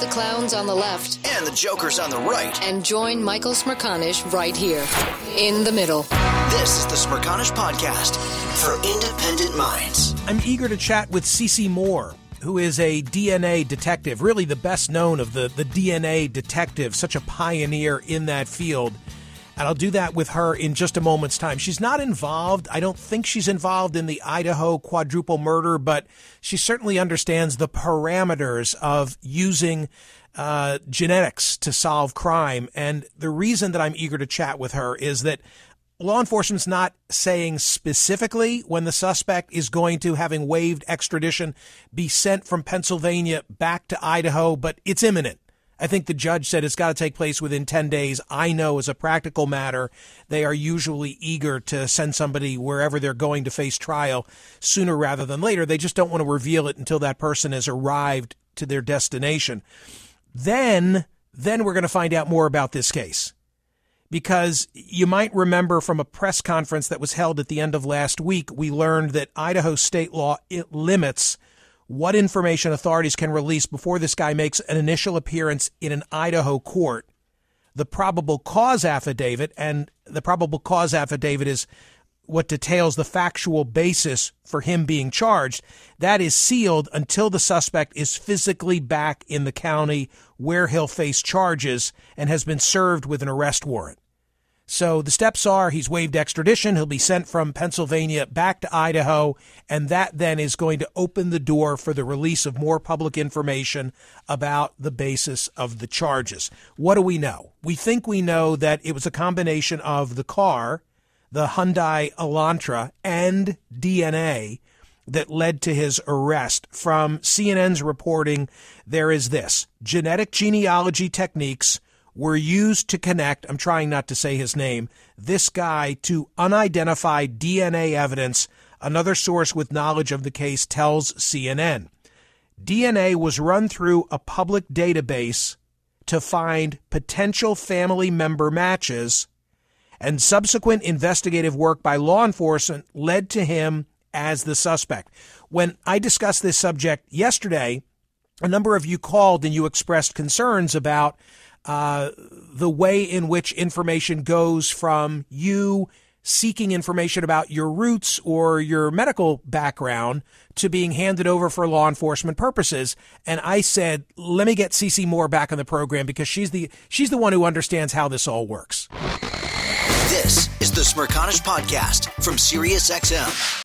The clowns on the left and the jokers on the right. and join Michael Smerconish right here in the middle. This is the Smerconish Podcast for independent minds. I'm eager to chat with CeCe Moore, who is a DNA detective, really the best known of the, the DNA detectives, such a pioneer in that field. And I'll do that with her in just a moment's time. She's not involved. I don't think she's involved in the Idaho quadruple murder, but she certainly understands the parameters of using uh, genetics to solve crime. And the reason that I'm eager to chat with her is that law enforcement's not saying specifically when the suspect is going to, having waived extradition, be sent from Pennsylvania back to Idaho, but it's imminent. I think the judge said it's got to take place within 10 days. I know as a practical matter, they are usually eager to send somebody wherever they're going to face trial sooner rather than later. They just don't want to reveal it until that person has arrived to their destination. Then, then we're going to find out more about this case because you might remember from a press conference that was held at the end of last week, we learned that Idaho state law it limits what information authorities can release before this guy makes an initial appearance in an Idaho court. The probable cause affidavit, and the probable cause affidavit is what details the factual basis for him being charged. That is sealed until the suspect is physically back in the county where he'll face charges and has been served with an arrest warrant. So the steps are he's waived extradition. He'll be sent from Pennsylvania back to Idaho. And that then is going to open the door for the release of more public information about the basis of the charges. What do we know? We think we know that it was a combination of the car, the Hyundai Elantra, and DNA that led to his arrest. From CNN's reporting, there is this genetic genealogy techniques were used to connect, I'm trying not to say his name, this guy to unidentified DNA evidence. Another source with knowledge of the case tells CNN. DNA was run through a public database to find potential family member matches, and subsequent investigative work by law enforcement led to him as the suspect. When I discussed this subject yesterday, a number of you called and you expressed concerns about uh, the way in which information goes from you seeking information about your roots or your medical background to being handed over for law enforcement purposes. And I said, let me get CeCe Moore back on the program because she's the she's the one who understands how this all works. This is the Smerconish Podcast from SiriusXM.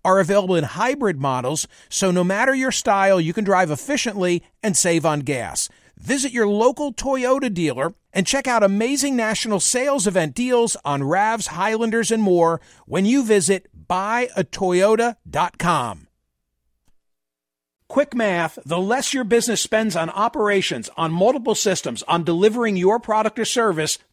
are available in hybrid models, so no matter your style, you can drive efficiently and save on gas. Visit your local Toyota dealer and check out amazing national sales event deals on RAVs, Highlanders, and more when you visit buyatoyota.com. Quick math, the less your business spends on operations, on multiple systems, on delivering your product or service,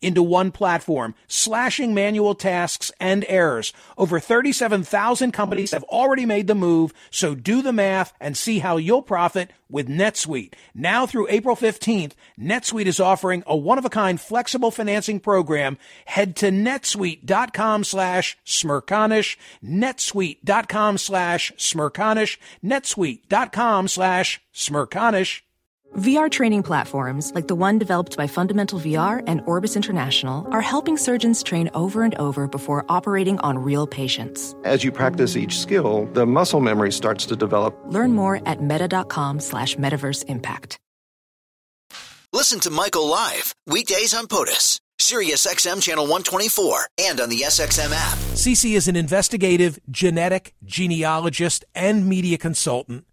into one platform, slashing manual tasks and errors. Over 37,000 companies have already made the move, so do the math and see how you'll profit with NetSuite. Now through April 15th, NetSuite is offering a one-of-a-kind flexible financing program. Head to netsuite.com slash smerconish, netsuite.com slash smerconish, netsuite.com slash smerconish. VR training platforms, like the one developed by Fundamental VR and Orbis International, are helping surgeons train over and over before operating on real patients. As you practice each skill, the muscle memory starts to develop. Learn more at meta.com slash metaverse impact. Listen to Michael live weekdays on POTUS, Sirius XM channel 124, and on the SXM app. CeCe is an investigative genetic genealogist and media consultant.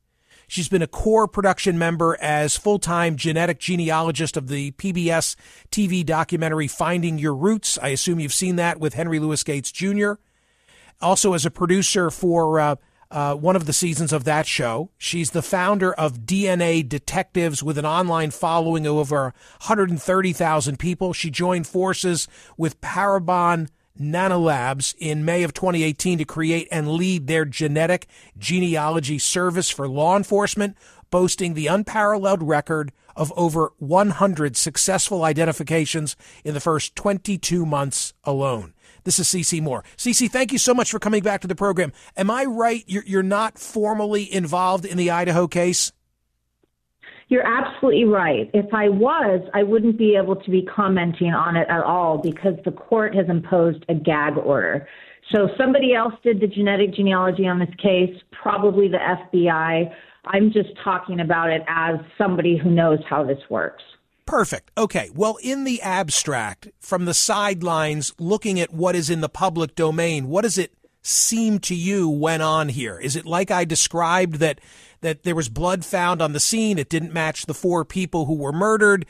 She's been a core production member as full-time genetic genealogist of the PBS TV documentary Finding Your Roots. I assume you've seen that with Henry Louis Gates Jr. Also as a producer for uh, uh, one of the seasons of that show. She's the founder of DNA Detectives with an online following of over 130,000 people. She joined forces with Parabon Nanolabs in May of 2018 to create and lead their genetic genealogy service for law enforcement, boasting the unparalleled record of over 100 successful identifications in the first 22 months alone. This is CeCe Moore. CeCe, thank you so much for coming back to the program. Am I right? You're, you're not formally involved in the Idaho case? You're absolutely right. If I was, I wouldn't be able to be commenting on it at all because the court has imposed a gag order. So somebody else did the genetic genealogy on this case, probably the FBI. I'm just talking about it as somebody who knows how this works. Perfect. Okay. Well, in the abstract, from the sidelines, looking at what is in the public domain, what does it seem to you went on here? Is it like I described that that there was blood found on the scene. It didn't match the four people who were murdered.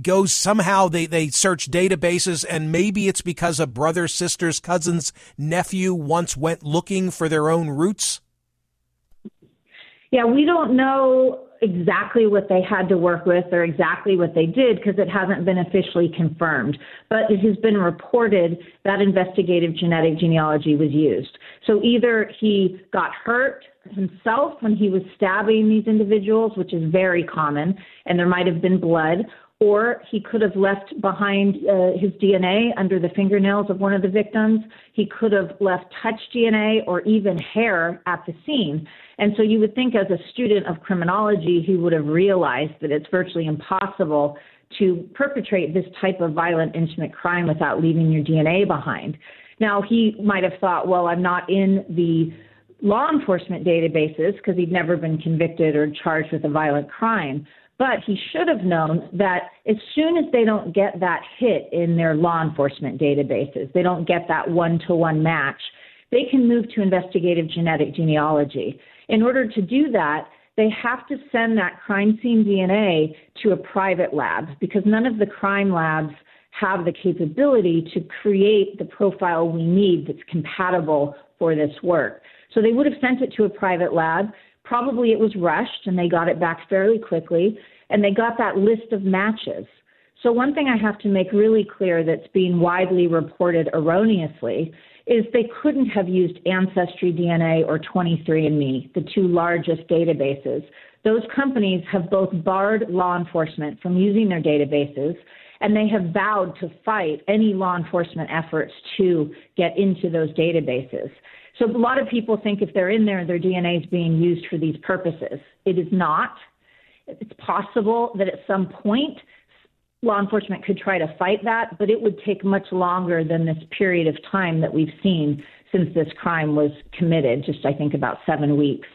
Goes somehow they, they search databases and maybe it's because a brother, sister's, cousin's nephew once went looking for their own roots. Yeah, we don't know exactly what they had to work with or exactly what they did because it hasn't been officially confirmed. But it has been reported that investigative genetic genealogy was used. So either he got hurt himself when he was stabbing these individuals, which is very common, and there might have been blood, or he could have left behind uh, his DNA under the fingernails of one of the victims. He could have left touch DNA or even hair at the scene. And so you would think, as a student of criminology, he would have realized that it's virtually impossible to perpetrate this type of violent, intimate crime without leaving your DNA behind. Now, he might have thought, well, I'm not in the law enforcement databases because he'd never been convicted or charged with a violent crime. But he should have known that as soon as they don't get that hit in their law enforcement databases, they don't get that one to one match, they can move to investigative genetic genealogy. In order to do that, they have to send that crime scene DNA to a private lab because none of the crime labs have the capability to create the profile we need that's compatible for this work. So they would have sent it to a private lab. Probably it was rushed and they got it back fairly quickly and they got that list of matches. So, one thing I have to make really clear that's being widely reported erroneously is they couldn't have used Ancestry DNA or 23andMe, the two largest databases. Those companies have both barred law enforcement from using their databases, and they have vowed to fight any law enforcement efforts to get into those databases. So a lot of people think if they're in there, their DNA is being used for these purposes. It is not. It's possible that at some point law enforcement could try to fight that, but it would take much longer than this period of time that we've seen since this crime was committed, just I think about seven weeks.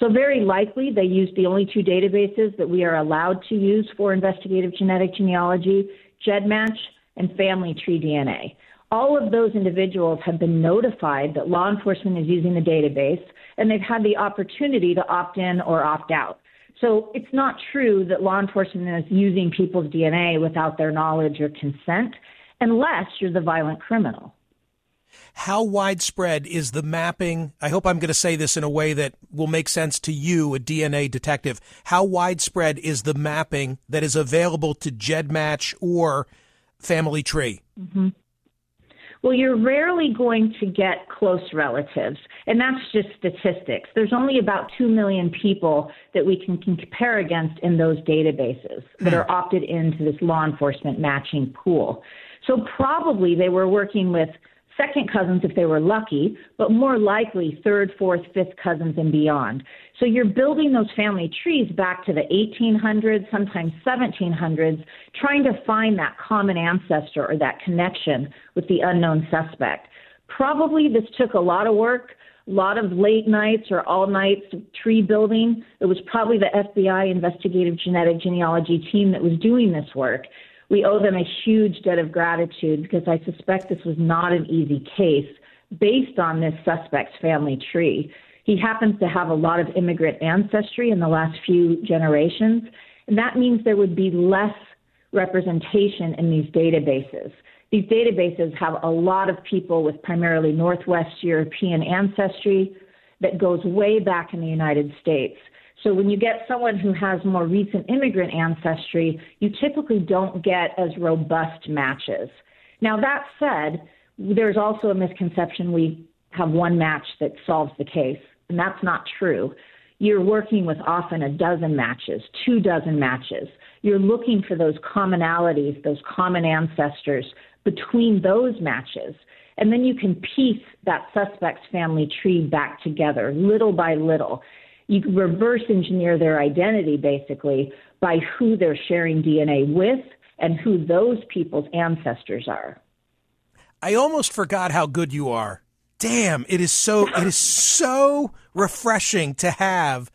So, very likely, they used the only two databases that we are allowed to use for investigative genetic genealogy GEDmatch and Family Tree DNA. All of those individuals have been notified that law enforcement is using the database, and they've had the opportunity to opt in or opt out. So it's not true that law enforcement is using people's DNA without their knowledge or consent, unless you're the violent criminal. How widespread is the mapping? I hope I'm going to say this in a way that will make sense to you, a DNA detective. How widespread is the mapping that is available to GEDmatch or Family Tree? Mm-hmm. Well, you're rarely going to get close relatives, and that's just statistics. There's only about 2 million people that we can compare against in those databases that hmm. are opted into this law enforcement matching pool. So probably they were working with second cousins if they were lucky, but more likely third, fourth, fifth cousins and beyond. So you're building those family trees back to the 1800s, sometimes 1700s, trying to find that common ancestor or that connection with the unknown suspect. Probably this took a lot of work, a lot of late nights or all nights tree building. It was probably the FBI investigative genetic genealogy team that was doing this work we owe them a huge debt of gratitude because I suspect this was not an easy case based on this suspect's family tree. He happens to have a lot of immigrant ancestry in the last few generations, and that means there would be less representation in these databases. These databases have a lot of people with primarily Northwest European ancestry that goes way back in the United States. So when you get someone who has more recent immigrant ancestry, you typically don't get as robust matches. Now, that said, there's also a misconception we have one match that solves the case, and that's not true. You're working with often a dozen matches, two dozen matches. You're looking for those commonalities, those common ancestors between those matches. And then you can piece that suspect's family tree back together little by little you reverse engineer their identity basically by who they're sharing DNA with and who those people's ancestors are. I almost forgot how good you are. Damn, it is so it is so refreshing to have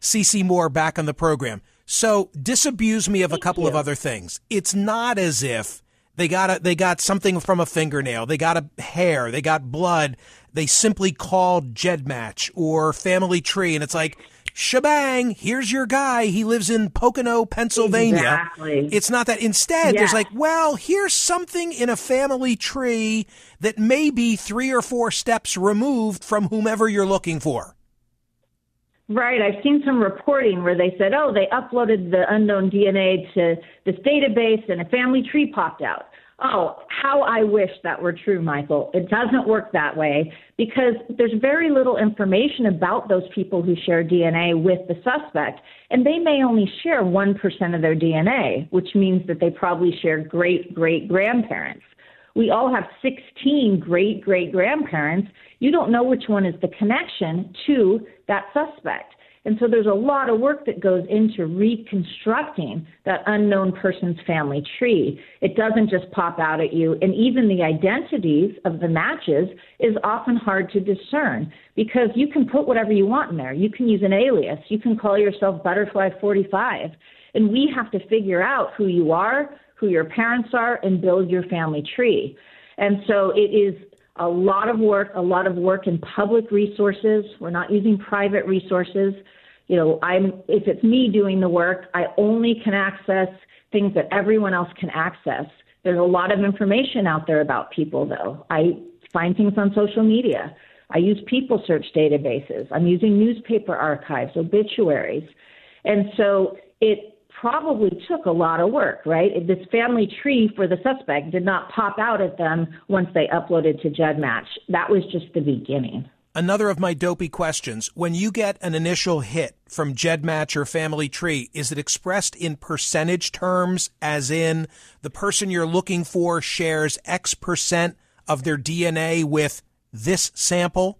CeCe Moore back on the program. So disabuse me of a couple of other things. It's not as if they got a, they got something from a fingernail, they got a hair, they got blood, they simply called GEDmatch or Family Tree, and it's like, shebang, here's your guy. He lives in Pocono, Pennsylvania. Exactly. It's not that. Instead, there's like, well, here's something in a family tree that may be three or four steps removed from whomever you're looking for. Right. I've seen some reporting where they said, oh, they uploaded the unknown DNA to this database and a family tree popped out. Oh, how I wish that were true, Michael. It doesn't work that way because there's very little information about those people who share DNA with the suspect, and they may only share 1% of their DNA, which means that they probably share great great grandparents. We all have 16 great great grandparents. You don't know which one is the connection to that suspect. And so there's a lot of work that goes into reconstructing that unknown person's family tree. It doesn't just pop out at you. And even the identities of the matches is often hard to discern because you can put whatever you want in there. You can use an alias. You can call yourself Butterfly45. And we have to figure out who you are, who your parents are, and build your family tree. And so it is a lot of work, a lot of work in public resources. We're not using private resources. You know, I'm if it's me doing the work, I only can access things that everyone else can access. There's a lot of information out there about people though. I find things on social media. I use people search databases. I'm using newspaper archives, obituaries. And so it probably took a lot of work, right? This family tree for the suspect did not pop out at them once they uploaded to GEDmatch. That was just the beginning. Another of my dopey questions. When you get an initial hit from GEDmatch or Family Tree, is it expressed in percentage terms, as in the person you're looking for shares X percent of their DNA with this sample?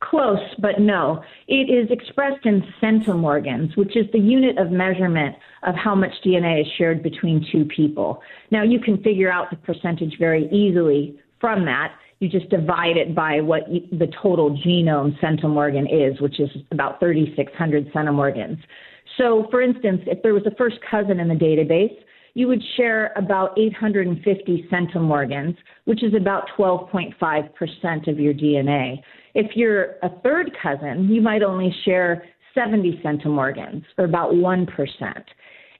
Close, but no. It is expressed in centimorgans, which is the unit of measurement of how much DNA is shared between two people. Now, you can figure out the percentage very easily from that. You just divide it by what the total genome centimorgan is, which is about 3,600 centimorgans. So, for instance, if there was a first cousin in the database, you would share about 850 centimorgans, which is about 12.5% of your DNA. If you're a third cousin, you might only share 70 centimorgans, or about 1%.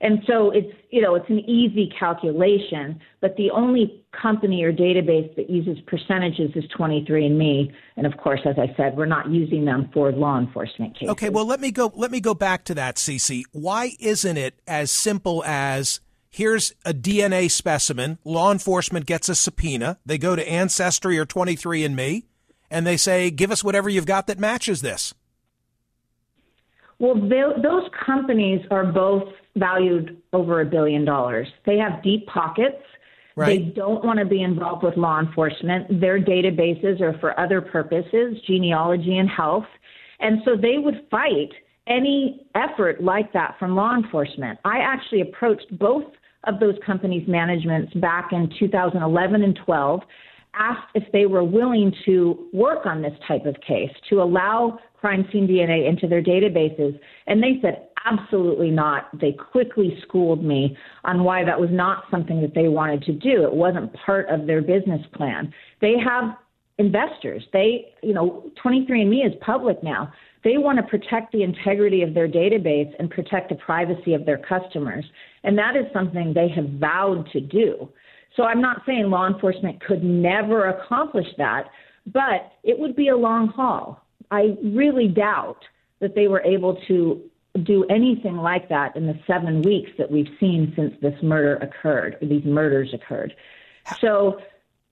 And so it's, you know, it's an easy calculation, but the only company or database that uses percentages is 23andMe. And of course, as I said, we're not using them for law enforcement cases. Okay, well, let me go, let me go back to that, CeCe. Why isn't it as simple as here's a DNA specimen, law enforcement gets a subpoena, they go to Ancestry or 23andMe, and they say, give us whatever you've got that matches this? Well, they, those companies are both valued over a billion dollars. They have deep pockets. Right. They don't want to be involved with law enforcement. Their databases are for other purposes, genealogy and health. And so they would fight any effort like that from law enforcement. I actually approached both of those companies' managements back in 2011 and 12 asked if they were willing to work on this type of case, to allow crime scene DNA into their databases. And they said, absolutely not. They quickly schooled me on why that was not something that they wanted to do. It wasn't part of their business plan. They have investors. They, you know, 23andMe is public now. They want to protect the integrity of their database and protect the privacy of their customers. And that is something they have vowed to do. So I'm not saying law enforcement could never accomplish that, but it would be a long haul. I really doubt that they were able to do anything like that in the seven weeks that we've seen since this murder occurred, or these murders occurred. So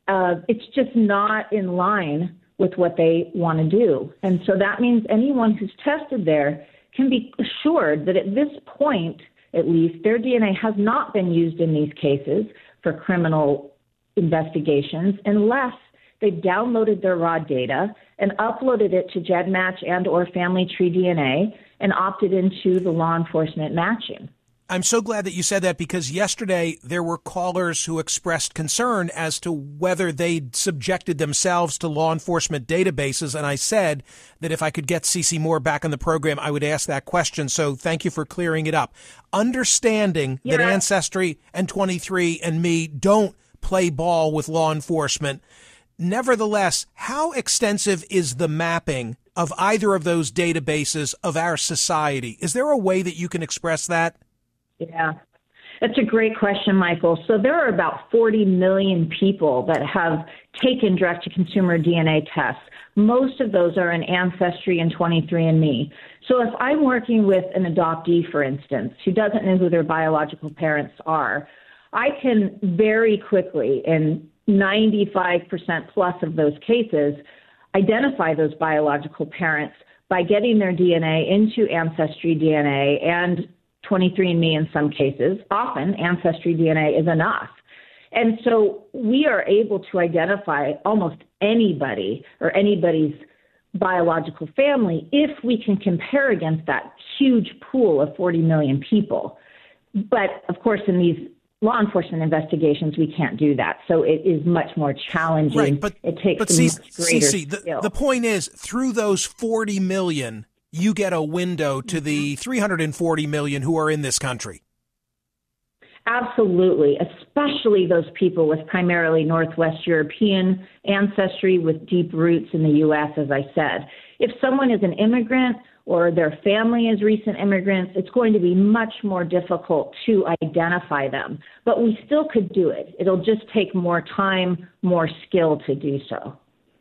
uh, it's just not in line with what they want to do. And so that means anyone who's tested there can be assured that at this point, at least, their DNA has not been used in these cases for criminal investigations unless they downloaded their raw data and uploaded it to GEDmatch and or Family Tree DNA and opted into the law enforcement matching. I'm so glad that you said that because yesterday there were callers who expressed concern as to whether they'd subjected themselves to law enforcement databases. And I said that if I could get CeCe Moore back on the program, I would ask that question. So thank you for clearing it up. Understanding yeah. that Ancestry and 23andMe don't play ball with law enforcement. Nevertheless, how extensive is the mapping of either of those databases of our society? Is there a way that you can express that? Yeah. That's a great question, Michael. So there are about 40 million people that have taken direct to consumer DNA tests. Most of those are in Ancestry and 23andMe. So if I'm working with an adoptee, for instance, who doesn't know who their biological parents are, I can very quickly, in 95% plus of those cases, identify those biological parents by getting their DNA into Ancestry DNA and 23andMe in some cases. Often, Ancestry DNA is enough. And so we are able to identify almost anybody or anybody's biological family if we can compare against that huge pool of 40 million people. But of course, in these law enforcement investigations, we can't do that. So it is much more challenging. Right, but, it takes but C- greater CeCe, the, the point is, through those 40 million, you get a window to the mm-hmm. 340 million who are in this country. Absolutely, especially those people with primarily Northwest European ancestry with deep roots in the U.S., as I said. If someone is an immigrant or their family is recent immigrants, it's going to be much more difficult to identify them. But we still could do it. It'll just take more time, more skill to do so.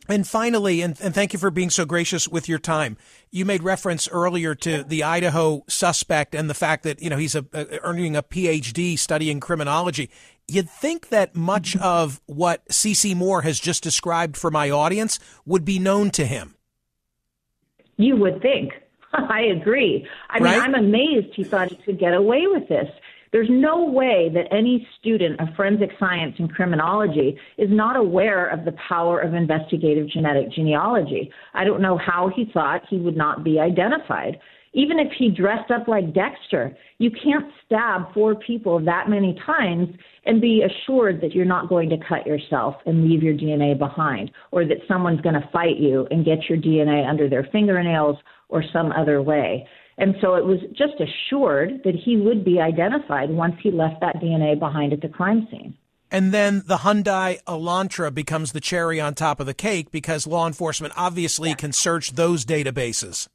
And finally, and, and thank you for being so gracious with your time. You made reference earlier to the Idaho suspect and the fact that, you know, he's a, a, earning a PhD studying criminology. You'd think that much of what CeCe Moore has just described for my audience would be known to him. You would think. I agree. I mean, I'm amazed he thought he could get away with this. There's no way that any student of forensic science and criminology is not aware of the power of investigative genetic genealogy. I don't know how he thought he would not be identified. Even if he dressed up like Dexter, you can't stab four people that many times and be assured that you're not going to cut yourself and leave your DNA behind, or that someone's going to fight you and get your DNA under their fingernails or some other way. And so it was just assured that he would be identified once he left that DNA behind at the crime scene. And then the Hyundai Elantra becomes the cherry on top of the cake because law enforcement obviously yeah. can search those databases.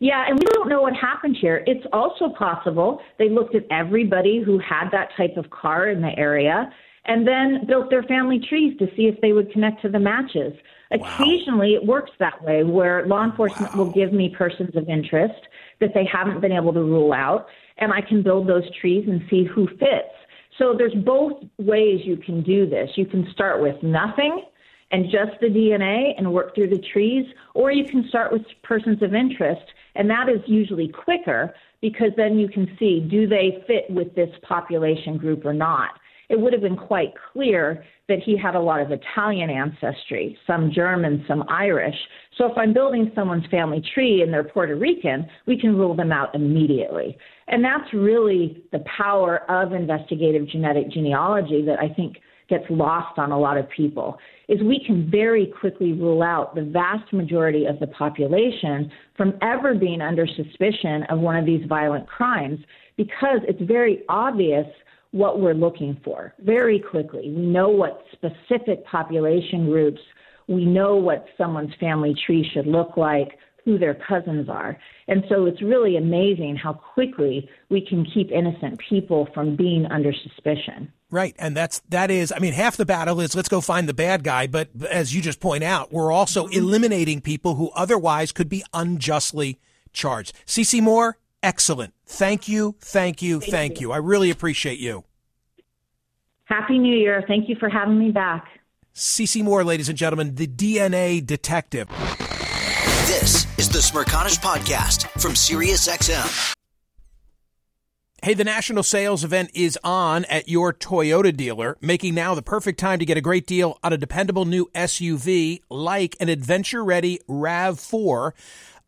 Yeah, and we don't know what happened here. It's also possible they looked at everybody who had that type of car in the area and then built their family trees to see if they would connect to the matches. Occasionally, it works that way where law enforcement wow. will give me persons of interest that they haven't been able to rule out, and I can build those trees and see who fits. So there's both ways you can do this. You can start with nothing and just the DNA and work through the trees, or you can start with persons of interest, and that is usually quicker because then you can see do they fit with this population group or not it would have been quite clear that he had a lot of Italian ancestry, some German, some Irish. So if I'm building someone's family tree and they're Puerto Rican, we can rule them out immediately. And that's really the power of investigative genetic genealogy that I think gets lost on a lot of people is we can very quickly rule out the vast majority of the population from ever being under suspicion of one of these violent crimes because it's very obvious what we're looking for very quickly. We know what specific population groups, we know what someone's family tree should look like, who their cousins are. And so it's really amazing how quickly we can keep innocent people from being under suspicion. Right. And that's, that is, I mean, half the battle is let's go find the bad guy. But as you just point out, we're also mm-hmm. eliminating people who otherwise could be unjustly charged. CeCe Moore, excellent. Thank you, thank you, thank, thank you. you. I really appreciate you. Happy New Year. Thank you for having me back. CeCe Moore, ladies and gentlemen, the DNA detective. This is the Smerconish Podcast from SiriusXM. Hey, the national sales event is on at your Toyota dealer, making now the perfect time to get a great deal on a dependable new SUV like an adventure ready RAV4.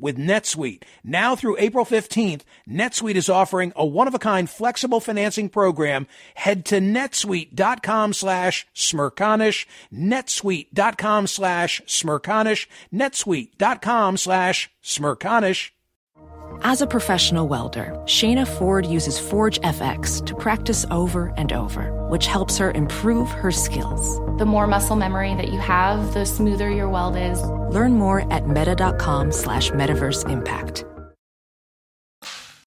with NetSuite. Now through April 15th, NetSuite is offering a one-of-a-kind flexible financing program. Head to netsuite.com slash smerconish, netsuite.com slash smerconish, netsuite.com slash smerconish. As a professional welder, Shayna Ford uses Forge FX to practice over and over, which helps her improve her skills. The more muscle memory that you have, the smoother your weld is. Learn more at meta.com slash metaverse impact.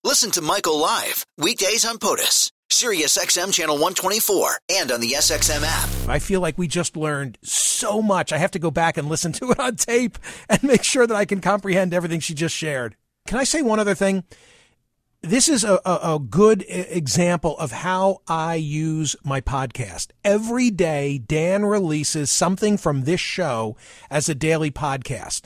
Listen to Michael live, weekdays on POTUS, Sirius XM channel 124, and on the SXM app. I feel like we just learned so much. I have to go back and listen to it on tape and make sure that I can comprehend everything she just shared. Can I say one other thing? This is a, a, good example of how I use my podcast. Every day, Dan releases something from this show as a daily podcast.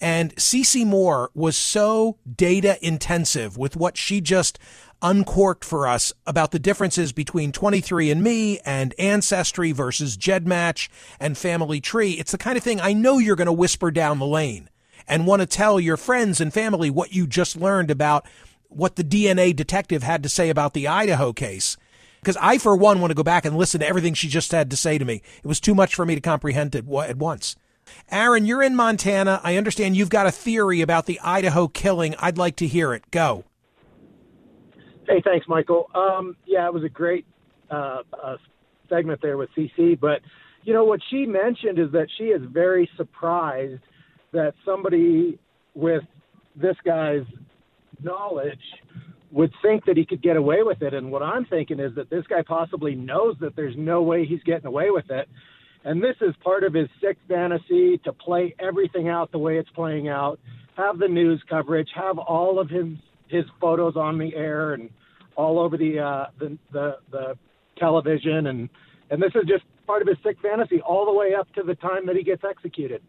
And CeCe Moore was so data intensive with what she just uncorked for us about the differences between 23andMe and Ancestry versus GEDmatch and Family Tree. It's the kind of thing I know you're going to whisper down the lane and want to tell your friends and family what you just learned about what the DNA detective had to say about the Idaho case. Because I, for one, want to go back and listen to everything she just had to say to me. It was too much for me to comprehend it at once. Aaron, you're in Montana. I understand you've got a theory about the Idaho killing. I'd like to hear it. Go. Hey, thanks, Michael. Um, yeah, it was a great uh, uh, segment there with CeCe. But, you know, what she mentioned is that she is very surprised that somebody with this guy's knowledge would think that he could get away with it. And what I'm thinking is that this guy possibly knows that there's no way he's getting away with it. And this is part of his sick fantasy to play everything out the way it's playing out, have the news coverage, have all of his his photos on the air and all over the uh, the, the the television, and and this is just part of his sick fantasy all the way up to the time that he gets executed.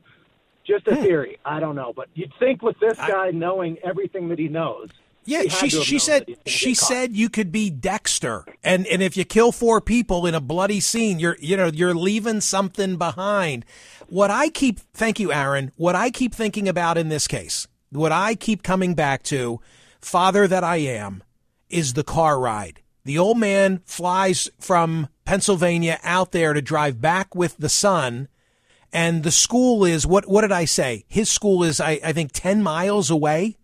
Just a hmm. theory. I don't know, but you'd think with this guy I, knowing everything that he knows. Yeah, she she said she said you could be Dexter, and and if you kill four people in a bloody scene, you're you know you're leaving something behind. What I keep, thank you, Aaron. What I keep thinking about in this case, what I keep coming back to, father that I am, is the car ride. The old man flies from Pennsylvania out there to drive back with the son and the school is what what did I say? His school is I, I think ten miles away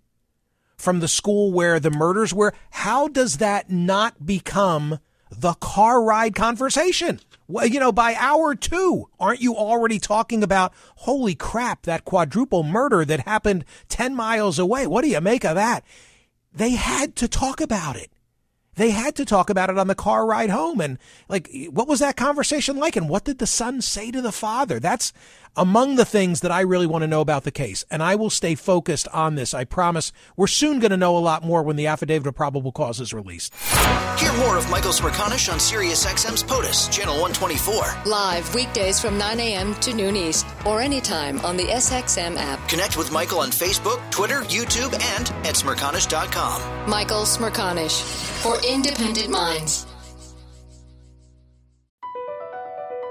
from the school where the murders were. How does that not become the car ride conversation? Well, you know, by hour two, aren't you already talking about holy crap, that quadruple murder that happened ten miles away? What do you make of that? They had to talk about it. They had to talk about it on the car ride home. And like, what was that conversation like? And what did the son say to the father? That's among the things that I really want to know about the case. And I will stay focused on this. I promise we're soon going to know a lot more when the affidavit of probable cause is released. Hear more of Michael Smerconish on SiriusXM's POTUS, Channel 124. Live weekdays from 9 a.m. to noon East or anytime on the SXM app. Connect with Michael on Facebook, Twitter, YouTube, and at Smerconish.com. Michael Smerconish for independent minds.